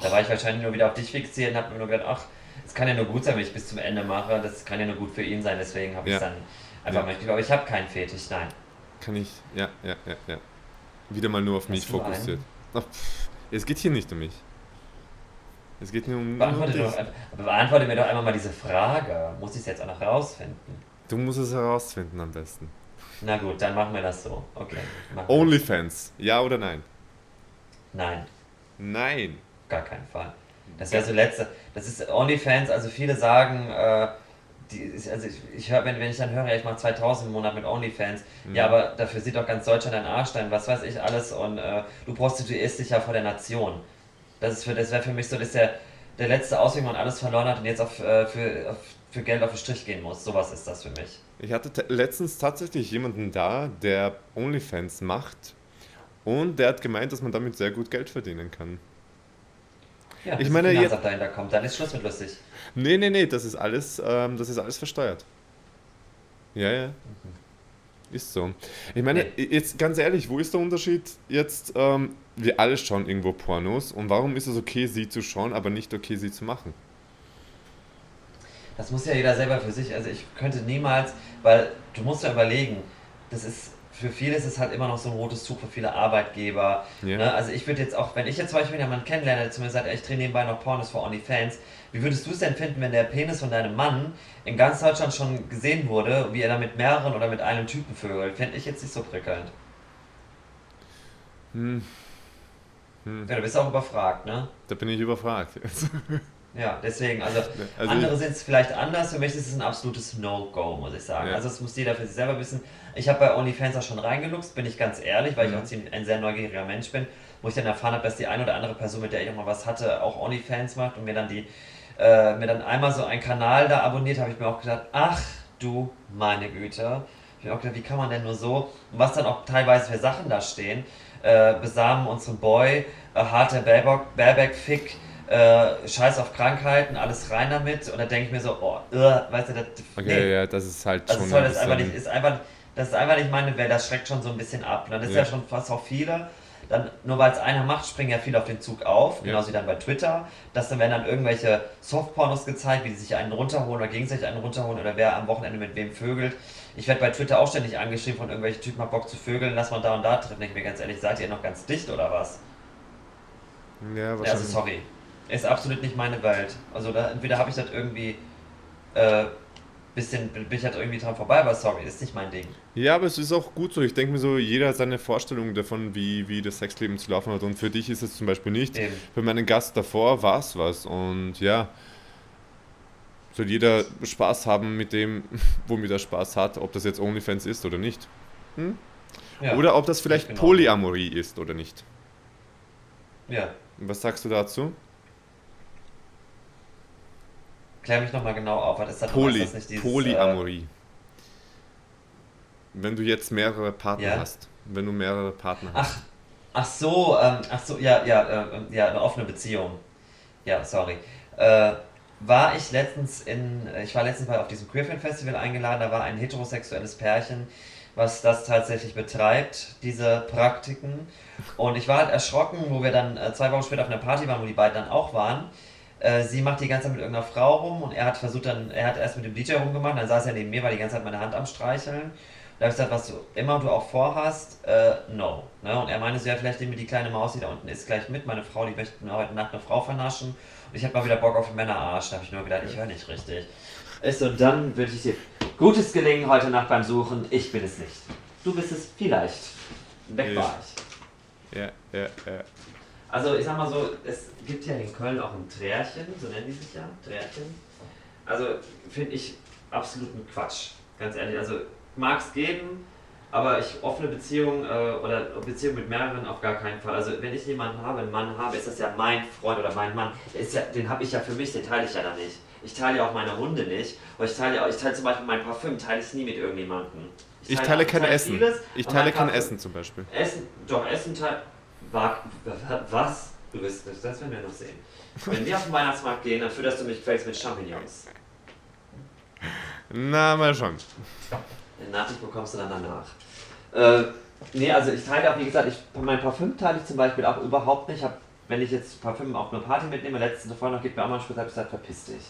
Da war ich wahrscheinlich nur wieder auf dich fixiert und habe mir nur gedacht, ach, es kann ja nur gut sein, wenn ich bis zum Ende mache. Das kann ja nur gut für ihn sein, deswegen habe ich Ja. es dann einfach geklickt. Aber ich habe keinen Fetisch, nein. Kann ich, ja, ja, ja, ja. Wieder mal nur auf mich du einen? fokussiert. Ach, pff, es geht hier nicht um mich. Es geht nur um, nur Beantworte, dich. doch, beantworte mir doch einmal mal diese Frage. Muss ich es jetzt auch noch rausfinden? Du musst es herausfinden am besten. Na gut, dann machen wir das so. Okay. Onlyfans, ja oder nein? Nein, Nein. gar keinen Fall. Das wäre so letzte. Das ist OnlyFans, also viele sagen, äh, die, also ich, ich höre, wenn, wenn ich dann höre, ja, ich mache 2000 im Monat mit OnlyFans, Mhm. ja, aber dafür sieht doch ganz Deutschland ein Arschstein, was weiß ich alles und äh, du prostituierst dich ja vor der Nation. Das, ist für, das wäre für mich so, dass der, der letzte Ausweg, man alles verloren hat und jetzt auf, äh, für, auf, für Geld auf den Strich gehen muss. Sowas ist das für mich. Ich hatte te- letztens tatsächlich jemanden da, der Onlyfans macht. Und der hat gemeint, dass man damit sehr gut Geld verdienen kann. Ja, Ich meine, ein jetzt- dahinter kommt, dann ist Schluss mit lustig. Nee, nee, nee, das ist alles, ähm, das ist alles versteuert. Ja, ja. Ist so. Ich meine, jetzt ganz ehrlich, wo ist der Unterschied jetzt? Ähm, wir alle schauen irgendwo Pornos und warum ist es okay, sie zu schauen, aber nicht okay, sie zu machen? Das muss ja jeder selber für sich. Also ich könnte niemals, weil du musst ja überlegen, das ist für viele ist es halt immer noch so ein rotes Tuch für viele Arbeitgeber. Ja. Ne? Also ich würde jetzt auch, wenn ich jetzt zum Beispiel jemanden kennenlerne, der zumindest sagt, ey, ich drehe nebenbei noch Pornos für OnlyFans, wie würdest du es denn finden, wenn der Penis von deinem Mann in ganz Deutschland schon gesehen wurde, wie er da mit mehreren oder mit einem Typen vögelt? Fände ich jetzt nicht so prickelnd. Hm. Hm. Ja, du bist auch überfragt, ne? Da bin ich überfragt. Ja, deswegen, also, Also andere sind es vielleicht anders, für mich ist es ein absolutes No-Go, muss ich sagen. Ja. Also das muss jeder für sich selber wissen. Ich habe bei OnlyFans auch schon reingeluchst, bin ich ganz ehrlich, weil ich Mhm. auch ziemlich, ein sehr neugieriger Mensch bin, wo ich dann erfahren habe, dass die eine oder andere Person, mit der ich auch mal was hatte, auch OnlyFans macht und mir dann die, äh, mir dann einmal so einen Kanal da abonniert, habe ich mir auch gedacht, ach du meine Güte. Ich habe auch gedacht, wie kann man denn nur so, und was dann auch teilweise für Sachen da stehen, äh, besamen unseren Boy, äh, harter Baerbock, Baerbeck-Fick, äh, Scheiß auf Krankheiten, alles rein damit. Und da denke ich mir so, oh, äh, weißt du, das, Okay, ja, das ist halt also schon ein das ist einfach nicht, ist einfach, das ist einfach nicht meine Welt, das schreckt schon so ein bisschen ab. Und das ist ja, Ja. schon fast auch viele. Dann, nur weil es einer macht, springen ja viele auf den Zug auf, genauso wie dann bei Twitter. Dass dann werden dann irgendwelche Softpornos gezeigt, wie die sich einen runterholen oder gegenseitig einen runterholen oder wer am Wochenende mit wem vögelt. Ich werde bei Twitter auch ständig angeschrieben von irgendwelchen Typen, hab Bock zu vögeln, lass mal da und da. Denke ich mir ganz ehrlich, seid ihr noch ganz dicht oder was? Ja, also wahrscheinlich. sorry. Ist absolut nicht meine Welt. Also da, entweder habe ich das irgendwie äh, bisschen, bin ich halt irgendwie dran vorbei, aber sorry, ist nicht mein Ding. Ja, aber es ist auch gut so. Ich denke mir so, jeder hat seine Vorstellung davon, wie, wie das Sexleben zu laufen hat. Und für dich ist es zum Beispiel nicht. Eben. Für meinen Gast davor war es was. Und ja, soll jeder Spaß haben mit dem, womit er Spaß hat, ob das jetzt OnlyFans ist oder nicht. Ja. Oder ob das vielleicht genau. Polyamorie ist oder nicht. Ja. Was sagst du dazu? Klär mich nochmal genau auf, was ist das Poly, ist das nicht dieses, Polyamorie. Wenn du jetzt mehrere Partner Ja. hast. Wenn du mehrere Partner Äh, hast. ach, ach so, ähm, ach so, ja, ja, äh, ja, eine offene Beziehung. Ja, sorry. Äh, war ich letztens in, ich war letztens mal auf diesem Queerfan Festival eingeladen, da war ein heterosexuelles Pärchen, was das tatsächlich betreibt, diese Praktiken. Und ich war halt erschrocken, wo wir dann äh, zwei Wochen später auf einer Party waren, wo die beiden dann auch waren. Äh, sie macht die ganze Zeit mit irgendeiner Frau rum und er hat versucht dann, er hat erst mit dem DJ rumgemacht, dann saß er neben mir, war die ganze Zeit meine Hand am Streicheln. Da habe ich gesagt, was du immer du auch vorhast, äh, no. Ne? Und er meinte so, ja, vielleicht nehmen wir die kleine Maus, die da unten ist, gleich mit. Meine Frau, die möchte mir heute Nacht eine Frau vernaschen. Und ich habe mal wieder Bock auf Männerarsch. Da habe ich nur gedacht, ich höre nicht richtig. Ist so, dann wünsche ich dir gutes Gelingen heute Nacht beim Suchen. Ich bin es nicht. Du bist es vielleicht. Weg war ich. Ja, ja, ja. Also ich sag mal so, es gibt ja in Köln auch ein Trärchen, so nennen die sich ja, Trärchen. Also finde ich absoluten Quatsch, ganz ehrlich. Also mag es geben, aber ich offene Beziehungen äh, oder Beziehungen mit mehreren auf gar keinen Fall. Also wenn ich jemanden habe, einen Mann habe, ist das ja mein Freund oder mein Mann. Ist ja, den habe ich ja für mich, den teile ich ja dann nicht. Ich teile ja auch meine Hunde nicht. Oder ich teile ja, ich teile zum Beispiel mein Parfüm, teile ich nie mit irgendjemandem. Ich teile kein teile Essen. vieles, Ich teile kein Parfüm- Essen zum Beispiel. Essen, doch, Essen teil. Wa- wa- Was? Du bist, das werden wir noch sehen. Wenn wir auf den Weihnachtsmarkt gehen, dann fütterst du mich gefälligst mit Champignons. Na, mal schauen. Den Nachricht bekommst du dann danach. Äh, nee, also ich teile auch, wie gesagt, ich, mein Parfüm teile ich zum Beispiel auch überhaupt nicht. Hab, wenn ich jetzt Parfüm auf eine Party mitnehme, letztens vorhin noch gibt mir auch mal einen Spruch, hab ich gesagt, verpiss dich.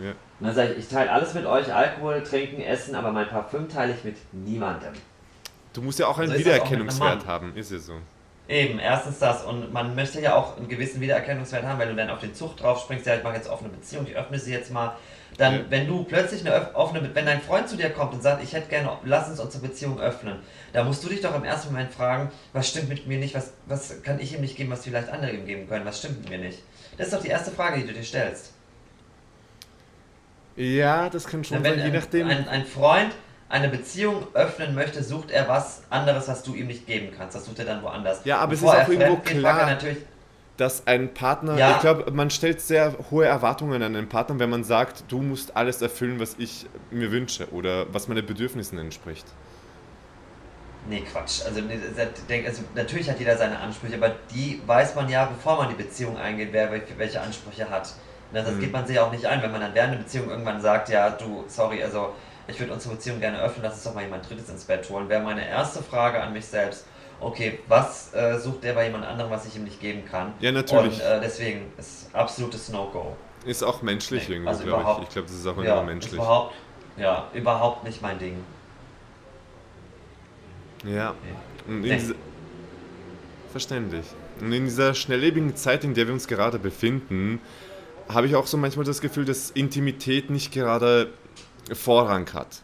Ja. Und dann sage ich, ich teile alles mit euch, Alkohol, Trinken, Essen, aber mein Parfüm teile ich mit niemandem. Du musst ja auch einen So ist das auch haben, ist ja so. Eben, erstens das. Und man möchte ja auch einen gewissen Wiedererkennungswert haben, wenn du dann auf den Zug drauf springst, ja, ich mache jetzt offene Beziehung, ich öffne sie jetzt mal. Dann, Ja. wenn du plötzlich eine offene, wenn dein Freund zu dir kommt und sagt, ich hätte gerne, lass uns unsere Beziehung öffnen, da musst du dich doch im ersten Moment fragen, was stimmt mit mir nicht, was, was kann ich ihm nicht geben, was vielleicht andere ihm geben können, was stimmt mit mir nicht. Das ist doch die erste Frage, die du dir stellst. Ja, das kann schon Wenn sein, je nachdem. ein, ein Freund eine Beziehung öffnen möchte, sucht er was anderes, was du ihm nicht geben kannst. Das sucht er dann woanders. Ja, aber es Bevor ist er auch irgendwo klar. dass ein Partner, Ja. ich glaube, man stellt sehr hohe Erwartungen an einen Partner, wenn man sagt, du musst alles erfüllen, was ich mir wünsche oder was meine Bedürfnissen entspricht. Nee, Quatsch. Also, also natürlich hat jeder seine Ansprüche, aber die weiß man ja, bevor man die Beziehung eingeht, wer welche, Ansprüche hat. Na, das Mhm. geht man sich auch nicht ein, wenn man dann während der Beziehung irgendwann sagt, ja, du, sorry, also ich würde unsere Beziehung gerne öffnen, lass uns doch mal jemand Drittes ins Bett holen. Wäre meine erste Frage an mich selbst, okay, was äh, sucht der bei jemand anderem, was ich ihm nicht geben kann? Ja, natürlich. Und äh, deswegen ist absolutes No-Go. Ist auch menschlich Nee, irgendwo, also glaube ich. Ich glaube, das ist auch Ja, ist menschlich. überhaupt, ja, überhaupt nicht mein Ding. Ja. In diese, verständlich. Und in dieser schnelllebigen Zeit, in der wir uns gerade befinden, habe ich auch so manchmal das Gefühl, dass Intimität nicht gerade Vorrang hat.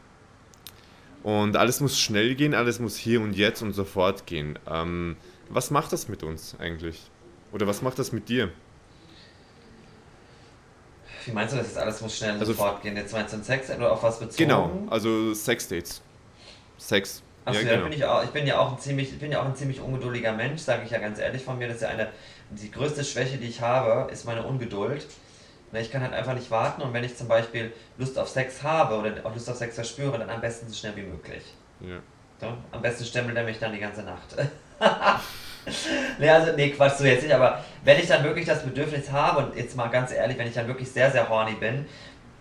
Und alles muss schnell gehen, alles muss hier und jetzt und sofort gehen. Ähm, was macht das mit uns eigentlich? Oder was macht das mit dir? Wie meinst du das jetzt alles muss schnell und Also- sofort gehen? Jetzt meinst du Sex oder auf was bezogen? Genau, also Sexdates. Sex. Achso, ja, ja, genau. bin ich, auch, ich bin ja auch ein ziemlich, ich bin ja auch ein ziemlich ungeduldiger Mensch, sage ich ja ganz ehrlich von mir. Das ist ja eine, die größte Schwäche, die ich habe, ist meine Ungeduld. Ne, Ich kann halt einfach nicht warten und wenn ich zum Beispiel Lust auf Sex habe oder auch Lust auf Sex verspüre, dann am besten so schnell wie möglich. Ja. So, am besten stemmelt er mich dann die ganze Nacht. nee, also, nee, Quatsch, so jetzt nicht, aber wenn ich dann wirklich das Bedürfnis habe, und jetzt mal ganz ehrlich, wenn ich dann wirklich sehr, sehr horny bin,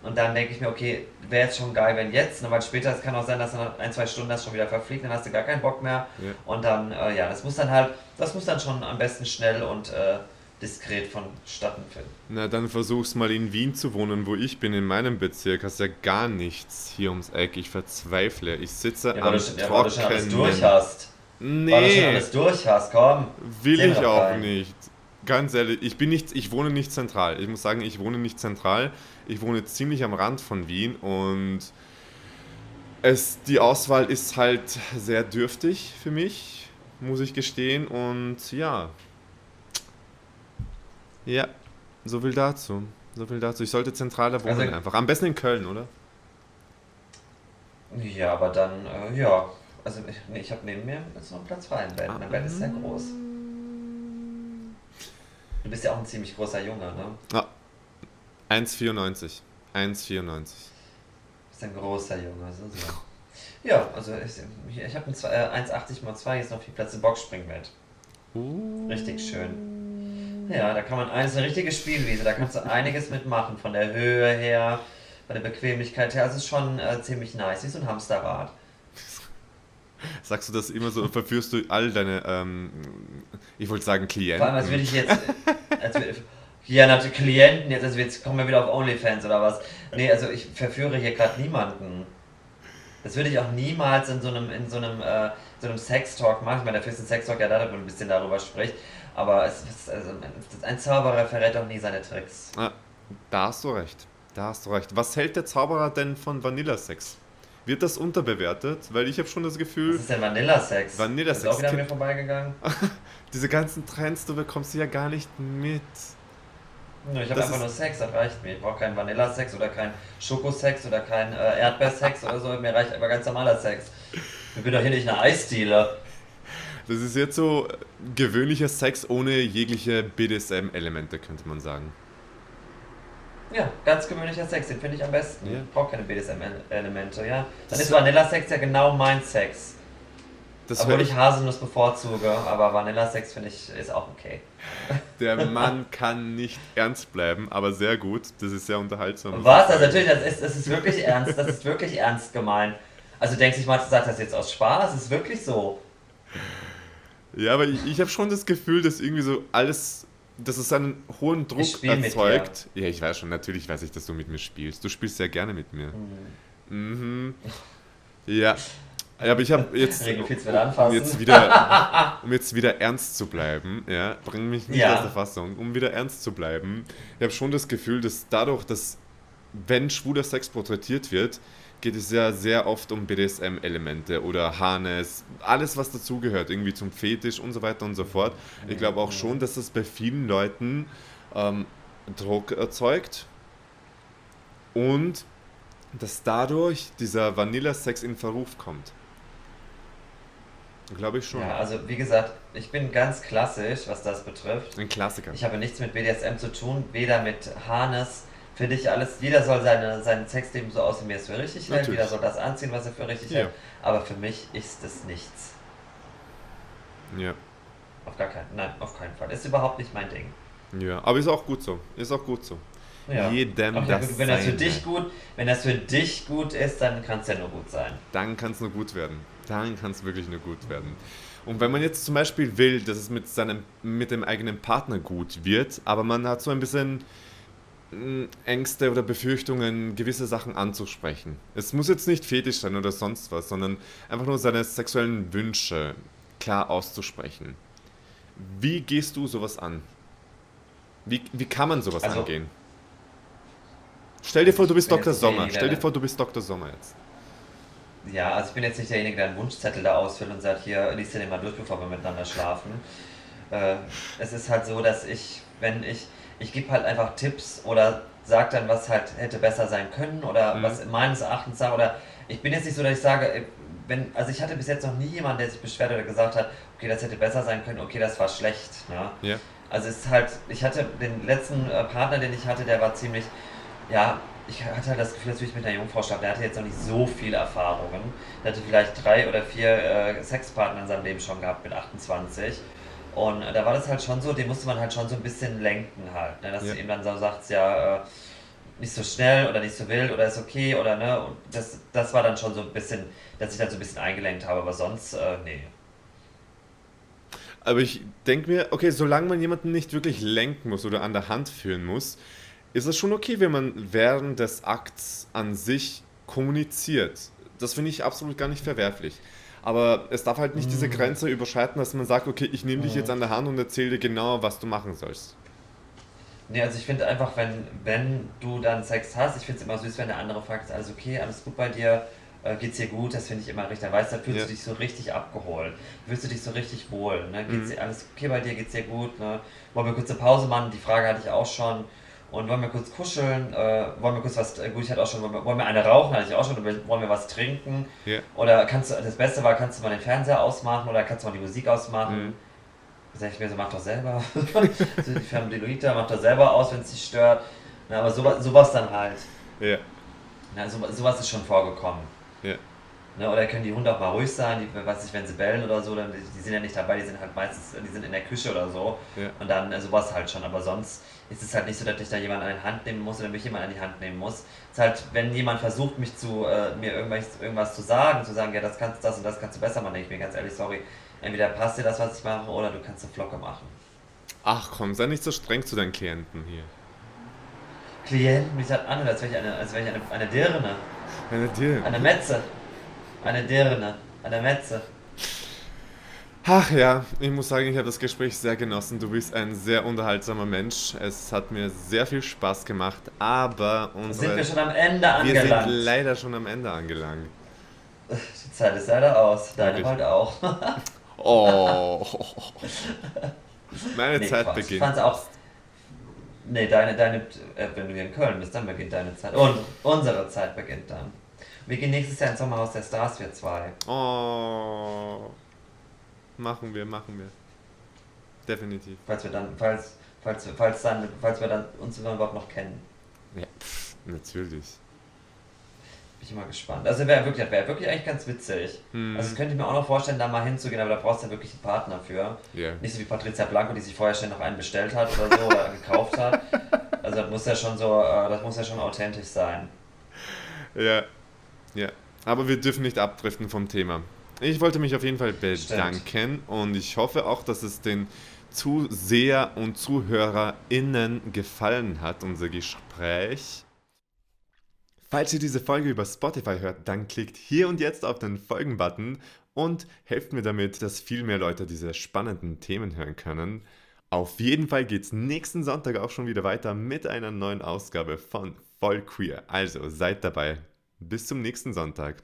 und dann denke ich mir, okay, wäre jetzt schon geil, wenn jetzt, ne, weil später, es kann auch sein, dass nach ein, zwei Stunden das schon wieder verfliegt, dann hast du gar keinen Bock mehr. Ja. Und dann, äh, ja, das muss dann halt, das muss dann schon am besten schnell und äh, diskret vonstatten finden. Na, dann versuch's mal in Wien zu wohnen, wo ich bin, in meinem Bezirk. Hast ja gar nichts hier ums Eck. Ich verzweifle. Ich sitze Ja, am du, schon- ja, weil du schon alles Trockenen. durch hast. Weil du schon Nee, alles durch hast, komm. will ich auch rein. nicht. Ganz ehrlich, ich bin nicht, ich wohne nicht zentral. Ich muss sagen, ich wohne nicht zentral. Ich wohne ziemlich am Rand von Wien und es, die Auswahl ist halt sehr dürftig für mich, muss ich gestehen. Und ja, ja, so viel dazu. So viel dazu. Ich sollte zentraler wohnen Also- einfach. Am besten in Köln, oder? Ja, aber dann, äh, ja. Also, ich, nee, ich habe neben mir ist noch ein Platz frei im Bett. Mein Bett ist sehr groß. Du bist ja auch ein ziemlich großer Junge, ne? 1,94. 1,94. Du bist ein großer Junge, so, so. Ja, also ich, ich habe ein zwei- äh, 1,80 mal 2, ist noch viel Platz im Boxspringbett. Richtig schön. Ja, da kann man, das ist eine richtige Spielwiese, da kannst du einiges mitmachen, von der Höhe her, von der Bequemlichkeit her. Also es ist schon äh, ziemlich nice, wie so ein Hamsterrad. Sagst du das immer so, verführst du all deine, ähm, ich wollte sagen Klienten. Vor allem, als würde ich jetzt. Als würde, ja, natürlich Klienten, jetzt, also jetzt kommen wir wieder auf OnlyFans oder was. Nee, also ich verführe hier gerade niemanden. Das würde ich auch niemals in so einem, in so einem, äh, so einem Sextalk machen. Ich meine, dafür ist ein Sextalk ja da, dass man ein bisschen darüber spricht. Aber es ist, also, ein Zauberer verrät doch nie seine Tricks. Ah, da hast du recht. Da hast du recht. Was hält der Zauberer denn von Vanillasex? Wird das unterbewertet? Weil ich habe schon das Was Gefühl, ist denn Vanillasex? Vanillasex, Ist auch wieder an mir vorbeigegangen? diese ganzen Trends, du bekommst sie ja gar nicht mit. Ich habe einfach nur Sex, das reicht mir. Ich brauche keinen Vanillasex oder keinen Schokosex oder keinen äh, Erdbeersex oder so. Mir reicht einfach ganz normaler Sex. Ich bin doch hier nicht eine Eisdiele. Das ist jetzt so äh, gewöhnlicher Sex ohne jegliche BDSM-Elemente, könnte man sagen. Ja, ganz gewöhnlicher Sex, den finde ich am besten. Ja. Ich brauche keine BDSM-Elemente, ja. Dann Das ist Vanillasex ja genau mein Sex. Das Obwohl ich Haselnuss bevorzuge, aber Vanillasex finde ich ist auch okay. Der Mann kann nicht ernst bleiben, aber sehr gut. Das ist sehr unterhaltsam. Was? ich Also natürlich, das ist, das ist wirklich ernst, das ist wirklich ernst gemeint. Also denkst du, ich mal, sagt das jetzt aus Spaß? Das ist wirklich so. Ja, aber ich, ich habe schon das Gefühl, dass irgendwie so alles, dass es einen hohen Druck erzeugt. Ja, ich weiß schon, natürlich weiß ich, dass du mit mir spielst. Du spielst sehr gerne mit mir. Mhm. Ja. Ja, aber ich habe jetzt, um jetzt wieder, um jetzt wieder ernst zu bleiben, ja, bring mich nicht Ja. aus der Fassung, um wieder ernst zu bleiben. Ich habe schon das Gefühl, dass dadurch, dass wenn schwuler Sex porträtiert wird, geht es ja sehr oft um BDSM-Elemente oder Harness, alles was dazugehört, irgendwie zum Fetisch und so weiter und so fort. Ich glaube auch schon, dass das bei vielen Leuten ähm, Druck erzeugt und dass dadurch dieser Vanilla-Sex in Verruf kommt. Glaube ich schon. Ja, also wie gesagt, ich bin ganz klassisch, was das betrifft. Ein Klassiker. Ich habe nichts mit BDSM zu tun, weder mit Harness. Finde ich alles, jeder soll seine, sein Sexleben so aussehen, wie er es für richtig hält. Natürlich. Jeder soll das anziehen, was er für richtig Ja. hält. Aber für mich ist es nichts. Ja. Auf gar keinen, nein, auf keinen Fall. Ist überhaupt nicht mein Ding. ja, aber ist auch gut so. Ist auch gut so. Ja. Jedem ja, das gut, wenn das für dich gut, wenn das für dich gut ist, dann kann es ja nur gut sein. Dann kann es nur gut werden. Dann kann es wirklich nur gut werden. Und wenn man jetzt zum Beispiel will, dass es mit, seinem, mit dem eigenen Partner gut wird, aber man hat so ein bisschen Ängste oder Befürchtungen, gewisse Sachen anzusprechen. Es muss jetzt nicht fetisch sein oder sonst was, sondern einfach nur seine sexuellen Wünsche klar auszusprechen. Wie gehst du sowas an? Wie, wie kann man sowas also, angehen? Stell dir vor, du bist Dr. Sommer. Stell dir vor, du bist Dr. Sommer jetzt. Ja, also ich bin jetzt nicht derjenige, der einen Wunschzettel da ausfüllt und sagt, hier, liest dir den mal durch, bevor wir miteinander schlafen. Äh, es ist halt so, dass ich, wenn ich, ich gebe halt einfach Tipps oder sage dann, was halt hätte besser sein können oder mhm. was meines Erachtens sage oder ich bin jetzt nicht so, dass ich sage, wenn, also ich hatte bis jetzt noch nie jemanden, der sich beschwert oder gesagt hat, okay, das hätte besser sein können, okay, das war schlecht. Ne? Ja. Also es ist halt, ich hatte den letzten äh, Partner, den ich hatte, der war ziemlich, ja, ich hatte halt das Gefühl, dass ich mit einer Jungfrau schlafe. Der hatte jetzt noch nicht so viele Erfahrungen. Der hatte vielleicht drei oder vier äh, Sexpartner in seinem Leben schon gehabt mit 28. Und da war das halt schon so, den musste man halt schon so ein bisschen lenken halt. Ne? Dass ja. du ihm dann so sagst, ja, äh, nicht so schnell oder nicht so wild oder ist okay oder ne. Und das, das war dann schon so ein bisschen, dass ich dann so ein bisschen eingelenkt habe, aber sonst, äh, nee. Aber ich denke mir, okay, solange man jemanden nicht wirklich lenken muss oder an der Hand führen muss, ist es schon okay, wenn man während des Akts an sich kommuniziert. Das finde ich absolut gar nicht verwerflich. Aber es darf halt nicht diese Grenze überschreiten, dass man sagt, okay, ich nehme dich jetzt an der Hand und erzähle dir genau, was du machen sollst. Nee, also ich finde einfach, wenn, wenn du dann Sex hast, ich finde es immer süß, wenn der andere fragt, ist alles okay, alles gut bei dir, äh, geht's dir gut, das finde ich immer richtig. Dann weißt du, da fühlst ja. du dich so richtig abgeholt. Fühlst du dich so richtig wohl. Ne? Geht's mhm. dir alles okay bei dir, geht's dir gut? Ne? Wollen wir kurz eine Pause machen? Die Frage hatte ich auch schon. Und wollen wir kurz kuscheln? Äh, wollen wir kurz was, äh, gut, ich hatte auch schon, wollen wir, wollen wir eine rauchen? Hatte ich auch schon, wollen wir was trinken? Yeah. Oder kannst du, das Beste war, kannst du mal den Fernseher ausmachen oder kannst du mal die Musik ausmachen? Mhm. Da sag ich mir so, mach doch selber. die Fernbedienung mach doch selber aus, wenn es dich stört. Na, aber sowas, sowas dann halt. Ja. Yeah. Na, so, sowas ist schon vorgekommen. Ja. Ne, oder können die Hunde auch mal ruhig sein, die, was ich, wenn sie bellen oder so, dann, die, sind ja nicht dabei, die sind halt meistens, die sind in der Küche oder so. Ja. Und dann äh, sowas halt schon. Aber sonst ist es halt nicht so, dass ich da jemanden an die Hand nehmen muss oder mich jemand an die Hand nehmen muss. Es ist halt, wenn jemand versucht, mich zu, äh, mir irgendwas, irgendwas zu sagen, zu sagen, ja, das kannst das und das kannst du besser machen, denke ich mir ganz ehrlich, sorry, entweder passt dir das, was ich mache, oder du kannst eine Flocke machen. Ach komm, sei nicht so streng zu deinen Klienten hier. Klienten, mich hat an, als wäre ich eine, als wäre ich eine, eine Dirne. Eine Dirne? Eine Metze. Eine Dirne. Eine Metze. Ach ja, ich muss sagen, ich habe das Gespräch sehr genossen. Du bist ein sehr unterhaltsamer Mensch. Es hat mir sehr viel Spaß gemacht, aber unsere... Sind wir schon am Ende angelangt? Wir sind leider schon am Ende angelangt. Die Zeit ist leider aus. Deine Wirklich? heute auch. oh. Meine nee, Zeit Quatsch. beginnt. Ich fand's auch... Nee, deine, deine, äh, wenn du hier in Köln bist, dann beginnt deine Zeit. Und unsere Zeit beginnt dann. Wir gehen nächstes Jahr ins Sommerhaus der Stars, wir zwei. Oh. Machen wir, machen wir. Definitiv. Falls wir dann, falls, falls, falls dann, falls wir dann uns überhaupt noch kennen. Ja, pff, natürlich. Bin ich mal gespannt. Also wäre wirklich, wäre wirklich eigentlich ganz witzig. Hm. Also das könnte ich mir auch noch vorstellen, da mal hinzugehen, aber da brauchst du ja wirklich einen Partner für. Yeah. Nicht so wie Patricia Blanco, die sich vorher schon noch einen bestellt hat oder so oder gekauft hat. Also das muss ja schon so, äh, das muss ja schon authentisch sein. Ja, ja. Aber wir dürfen nicht abdriften vom Thema. Ich wollte mich auf jeden Fall bedanken Stimmt. und ich hoffe auch, dass es den Zuseher und ZuhörerInnen gefallen hat, unser Gespräch. Falls ihr diese Folge über Spotify hört, dann klickt hier und jetzt auf den Folgen-Button und helft mir damit, dass viel mehr Leute diese spannenden Themen hören können. Auf jeden Fall geht es nächsten Sonntag auch schon wieder weiter mit einer neuen Ausgabe von Voll Queer. Also seid dabei. Bis zum nächsten Sonntag.